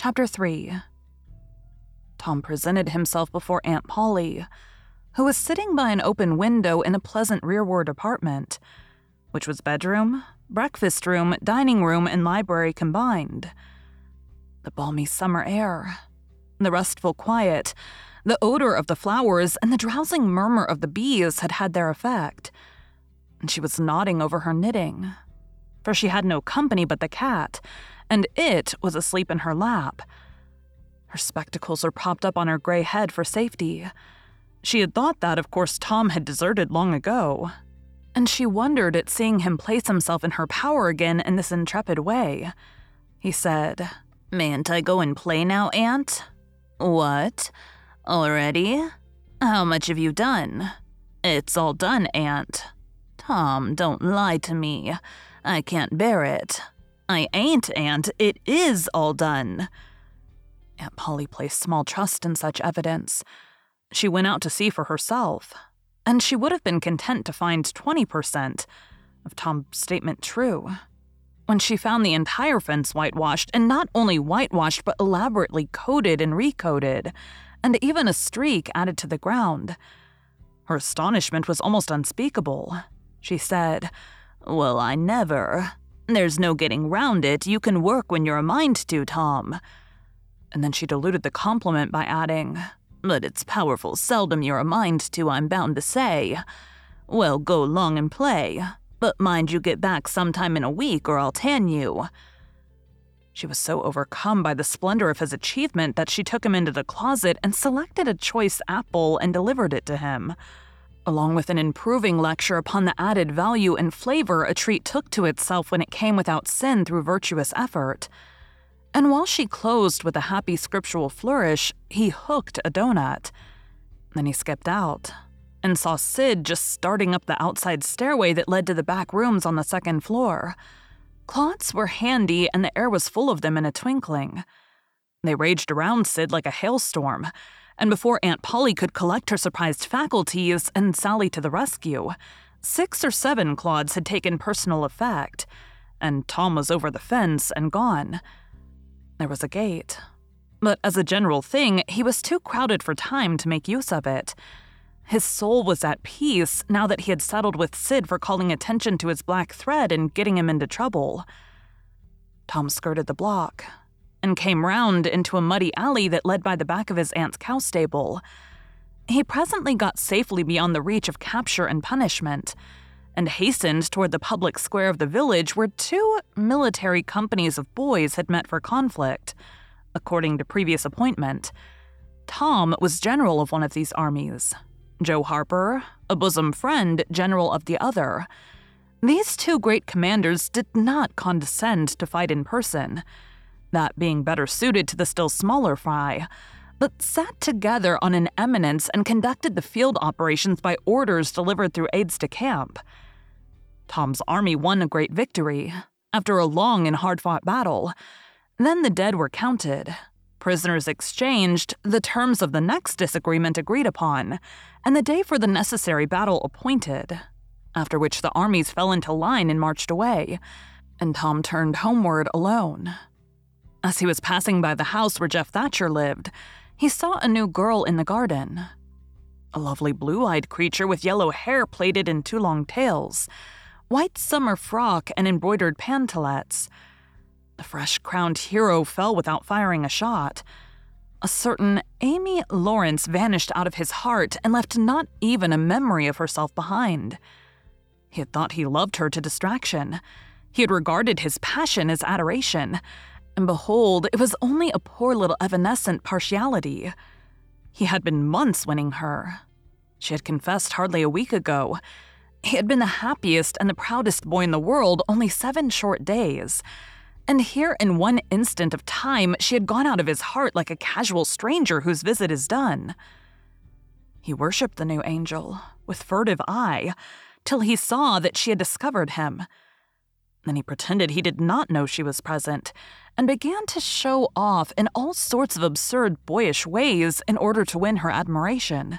Chapter 3 Tom presented himself before Aunt Polly, who was sitting by an open window in a pleasant rearward apartment, which was bedroom, breakfast room, dining room, and library combined. The balmy summer air, the restful quiet, the odor of the flowers, and the drowsing murmur of the bees had had their effect. And she was nodding over her knitting, for she had no company but the cat, and it was asleep in her lap. Her spectacles were propped up on her gray head for safety. She had thought that, of course, Tom had deserted long ago. And she wondered at seeing him place himself in her power again in this intrepid way. He said, Mayn't I go and play now, Aunt? What? Already? How much have you done? It's all done, Aunt. Tom, don't lie to me. I can't bear it. I ain't, Aunt. It is all done. Aunt Polly placed small trust in such evidence. She went out to see for herself, and she would have been content to find 20% of Tom's statement true. When she found the entire fence whitewashed, and not only whitewashed, but elaborately coated and recoated, and even a streak added to the ground, her astonishment was almost unspeakable. She said, Well, I never. There's no getting round it. You can work when you're a mind to, Tom and then she diluted the compliment by adding, But it's powerful seldom you're a mind to, I'm bound to say. Well, go long and play, but mind you get back sometime in a week or I'll tan you. She was so overcome by the splendor of his achievement that she took him into the closet and selected a choice apple and delivered it to him, along with an improving lecture upon the added value and flavor a treat took to itself when it came without sin through virtuous effort. And while she closed with a happy scriptural flourish, he hooked a donut. Then he skipped out and saw Sid just starting up the outside stairway that led to the back rooms on the second floor. Clots were handy, and the air was full of them in a twinkling. They raged around Sid like a hailstorm, and before Aunt Polly could collect her surprised faculties and sally to the rescue, six or seven clods had taken personal effect, and Tom was over the fence and gone. There was a gate. But as a general thing, he was too crowded for time to make use of it. His soul was at peace now that he had settled with Sid for calling attention to his black thread and getting him into trouble. Tom skirted the block and came round into a muddy alley that led by the back of his aunt's cow stable. He presently got safely beyond the reach of capture and punishment and hastened toward the public square of the village where two military companies of boys had met for conflict, according to previous appointment. Tom was general of one of these armies, Joe Harper, a bosom friend, general of the other. These two great commanders did not condescend to fight in person, that being better suited to the still smaller fry, but sat together on an eminence and conducted the field operations by orders delivered through aides de camp. Tom's army won a great victory after a long and hard fought battle. Then the dead were counted, Prisoners exchanged, the terms of the next disagreement agreed upon, and the day for the necessary battle appointed, after which the armies fell into line and marched away, and Tom turned homeward alone. As he was passing by the house where Jeff Thatcher lived, he saw a new girl in the garden. A lovely blue eyed creature with yellow hair plaited in two long tails, white summer frock, and embroidered pantalettes. The fresh crowned hero fell without firing a shot. A certain Amy Lawrence vanished out of his heart and left not even a memory of herself behind. He had thought he loved her to distraction. He had regarded his passion as adoration, and behold, it was only a poor little evanescent partiality. He had been months winning her. She had confessed hardly a week ago. He had been the happiest and the proudest boy in the world only seven short days. And here, in one instant of time, she had gone out of his heart like a casual stranger whose visit is done. He worshipped the new angel with furtive eye till he saw that she had discovered him. Then he pretended he did not know she was present and began to show off in all sorts of absurd, boyish ways in order to win her admiration.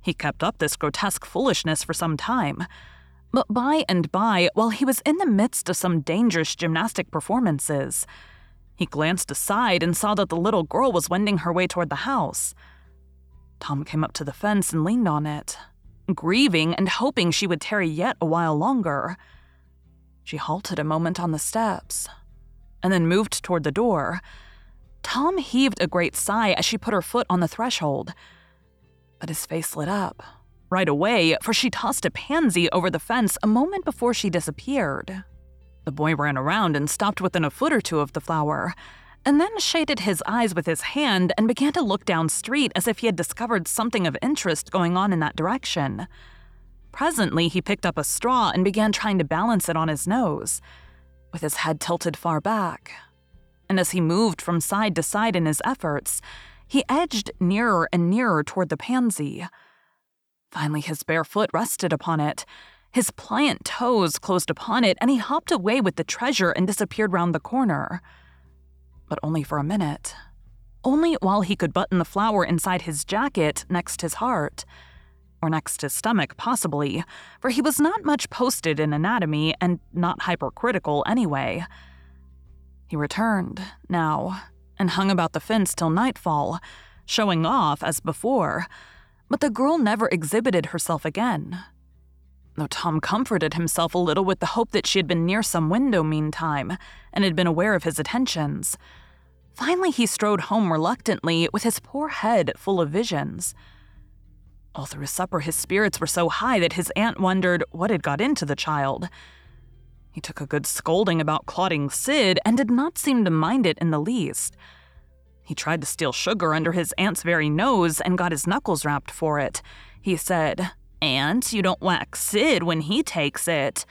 He kept up this grotesque foolishness for some time. But by and by, while he was in the midst of some dangerous gymnastic performances, he glanced aside and saw that the little girl was wending her way toward the house. Tom came up to the fence and leaned on it, grieving and hoping she would tarry yet a while longer. She halted a moment on the steps, and then moved toward the door. Tom heaved a great sigh as she put her foot on the threshold. But his face lit up right away, for she tossed a pansy over the fence a moment before she disappeared. The boy ran around and stopped within a foot or two of the flower, and then shaded his eyes with his hand and began to look down street as if he had discovered something of interest going on in that direction. Presently, he picked up a straw and began trying to balance it on his nose, with his head tilted far back. And as he moved from side to side in his efforts, he edged nearer and nearer toward the pansy. Finally, his bare foot rested upon it. His pliant toes closed upon it, and he hopped away with the treasure and disappeared round the corner. But only for a minute. Only while he could button the flower inside his jacket next his heart or next to stomach, possibly, for he was not much posted in anatomy and not hypercritical anyway. He returned, now, and hung about the fence till nightfall, showing off as before, but the girl never exhibited herself again. Though Tom comforted himself a little with the hope that she had been near some window meantime and had been aware of his attentions. Finally, he strode home reluctantly with his poor head full of visions. All through supper, his spirits were so high that his aunt wondered what had got into the child. He took a good scolding about clotting Sid and did not seem to mind it in the least. He tried to steal sugar under his aunt's very nose and got his knuckles rapped for it. He said, Aunt, you don't whack Sid when he takes it.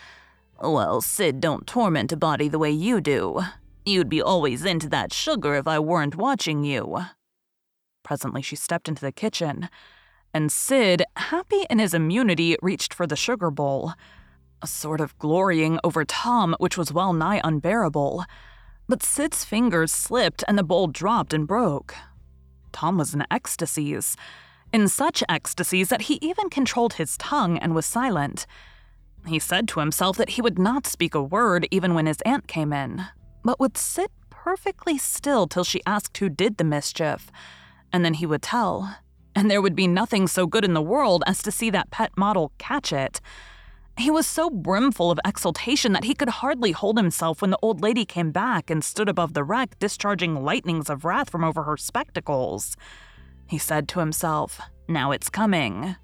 Well, Sid don't torment a body the way you do. You'd be always into that sugar if I weren't watching you. Presently, she stepped into the kitchen and Sid, happy in his immunity, reached for the sugar bowl, a sort of glorying over Tom which was well nigh unbearable. But Sid's fingers slipped and the bowl dropped and broke. Tom was in ecstasies, in such ecstasies that he even controlled his tongue and was silent. He said to himself that he would not speak a word even when his aunt came in, but would sit perfectly still till she asked who did the mischief, and then he would tell and there would be nothing so good in the world as to see that pet model catch it. He was so brimful of exultation that he could hardly hold himself when the old lady came back and stood above the wreck, discharging lightnings of wrath from over her spectacles. He said to himself, Now it's coming.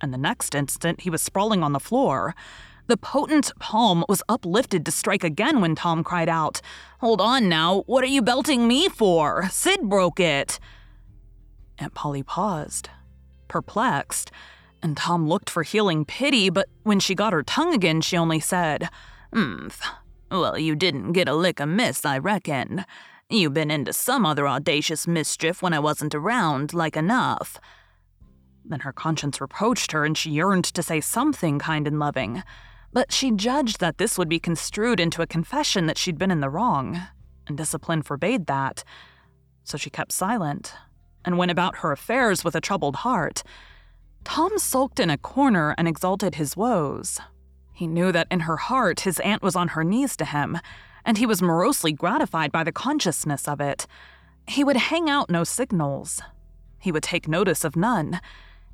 And the next instant, he was sprawling on the floor. The potent palm was uplifted to strike again when Tom cried out, Hold on now, what are you belting me for? Sid broke it. Aunt Polly paused, perplexed, and Tom looked for healing pity, but when she got her tongue again, she only said. Well, you didn't get a lick amiss, I reckon. You been into some other audacious mischief when I wasn't around, like enough. Then her conscience reproached her, and she yearned to say something kind and loving. But she judged that this would be construed into a confession that she'd been in the wrong, and discipline forbade that. So she kept silent and went about her affairs with a troubled heart. Tom sulked in a corner and exalted his woes. He knew that in her heart his aunt was on her knees to him, and he was morosely gratified by the consciousness of it. He would hang out no signals. He would take notice of none.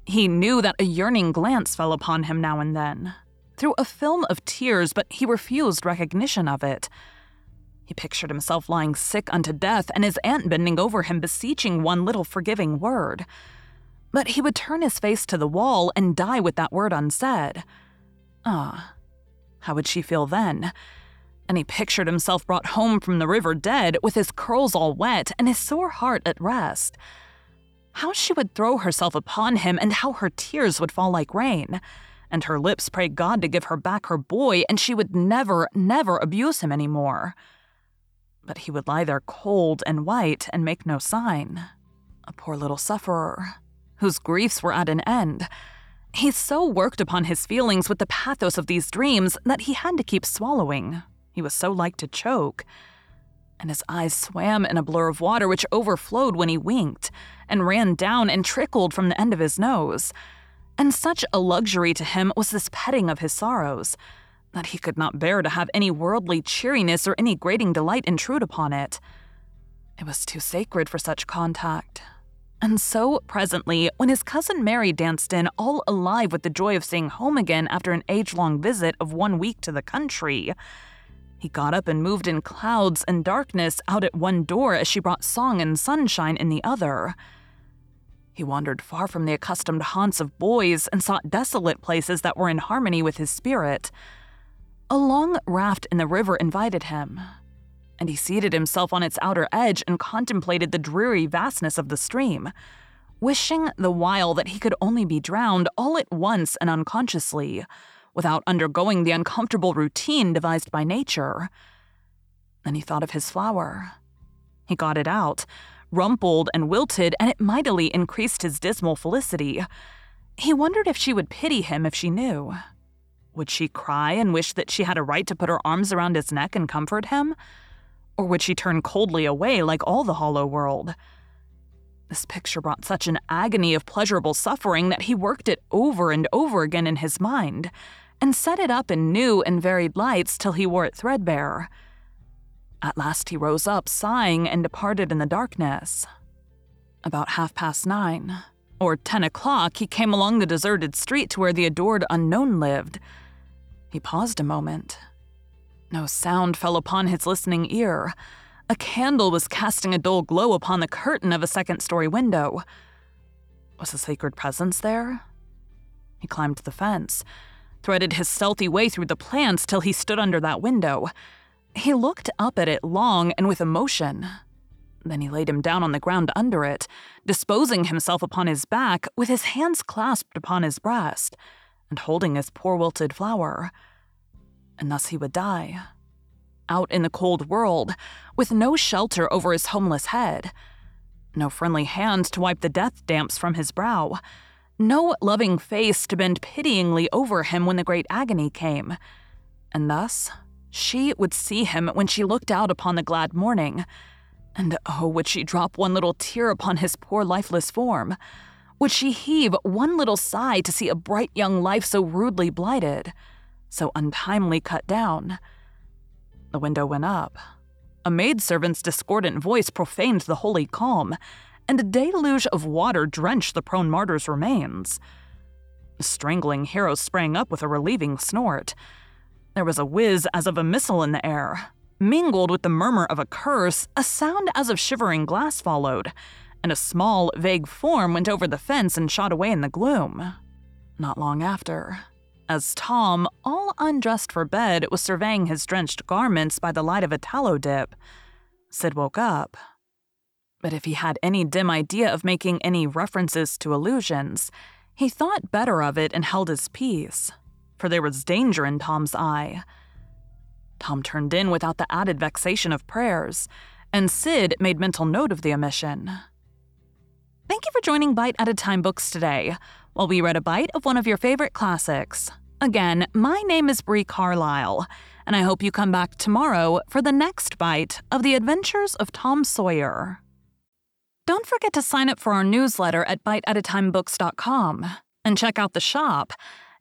He knew that a yearning glance fell upon him now and then, through a film of tears, but he refused recognition of it. He pictured himself lying sick unto death and his aunt bending over him, beseeching one little forgiving word. But he would turn his face to the wall and die with that word unsaid. Ah, how would she feel then? And he pictured himself brought home from the river dead, with his curls all wet and his sore heart at rest. How she would throw herself upon him, and how her tears would fall like rain. And her lips pray God to give her back her boy, and she would never, never abuse him any more but he would lie there cold and white and make no sign. A poor little sufferer, whose griefs were at an end. He so worked upon his feelings with the pathos of these dreams that he had to keep swallowing. He was so like to choke. And his eyes swam in a blur of water which overflowed when he winked, and ran down and trickled from the end of his nose. And such a luxury to him was this petting of his sorrows that he could not bear to have any worldly cheeriness or any grating delight intrude upon it. It was too sacred for such contact. And so, presently, when his cousin Mary danced in, all alive with the joy of seeing home again after an age long visit of one week to the country, he got up and moved in clouds and darkness out at one door as she brought song and sunshine in the other. He wandered far from the accustomed haunts of boys and sought desolate places that were in harmony with his spirit. A long raft in the river invited him, and he seated himself on its outer edge and contemplated the dreary vastness of the stream, wishing the while that he could only be drowned all at once and unconsciously, without undergoing the uncomfortable routine devised by nature. Then he thought of his flower. He got it out, rumpled and wilted, and it mightily increased his dismal felicity. He wondered if she would pity him if she knew. Would she cry and wish that she had a right to put her arms around his neck and comfort him? Or would she turn coldly away like all the hollow world? This picture brought such an agony of pleasurable suffering that he worked it over and over again in his mind, and set it up in new and varied lights till he wore it threadbare. At last he rose up, sighing, and departed in the darkness. About half past nine, or ten o'clock, he came along the deserted street to where the adored unknown lived. He paused a moment. No sound fell upon his listening ear. A candle was casting a dull glow upon the curtain of a second story window. Was a sacred presence there? He climbed the fence, threaded his stealthy way through the plants till he stood under that window. He looked up at it long and with emotion. Then he laid him down on the ground under it, disposing himself upon his back with his hands clasped upon his breast and holding his poor wilted flower. And thus he would die. Out in the cold world, with no shelter over his homeless head, no friendly hand to wipe the death damps from his brow, no loving face to bend pityingly over him when the great agony came. And thus, she would see him when she looked out upon the glad morning. And oh, would she drop one little tear upon his poor lifeless form? Would she heave one little sigh to see a bright young life so rudely blighted, so untimely cut down? The window went up. A maidservant's discordant voice profaned the holy calm, and a deluge of water drenched the prone martyr's remains. The strangling hero sprang up with a relieving snort. There was a whiz as of a missile in the air. Mingled with the murmur of a curse, a sound as of shivering glass followed, and a small, vague form went over the fence and shot away in the gloom. Not long after, as Tom, all undressed for bed, was surveying his drenched garments by the light of a tallow dip, Sid woke up. But if he had any dim idea of making any references to illusions, he thought better of it and held his peace, for there was danger in Tom's eye. Tom turned in without the added vexation of prayers, and Sid made mental note of the omission. Thank you for joining Bite at a Time Books today, while we read a bite of one of your favorite classics. Again, my name is Bree Carlile, and I hope you come back tomorrow for the next bite of The Adventures of Tom Sawyer. Don't forget to sign up for our newsletter at biteatatimebooks.com and check out the shop.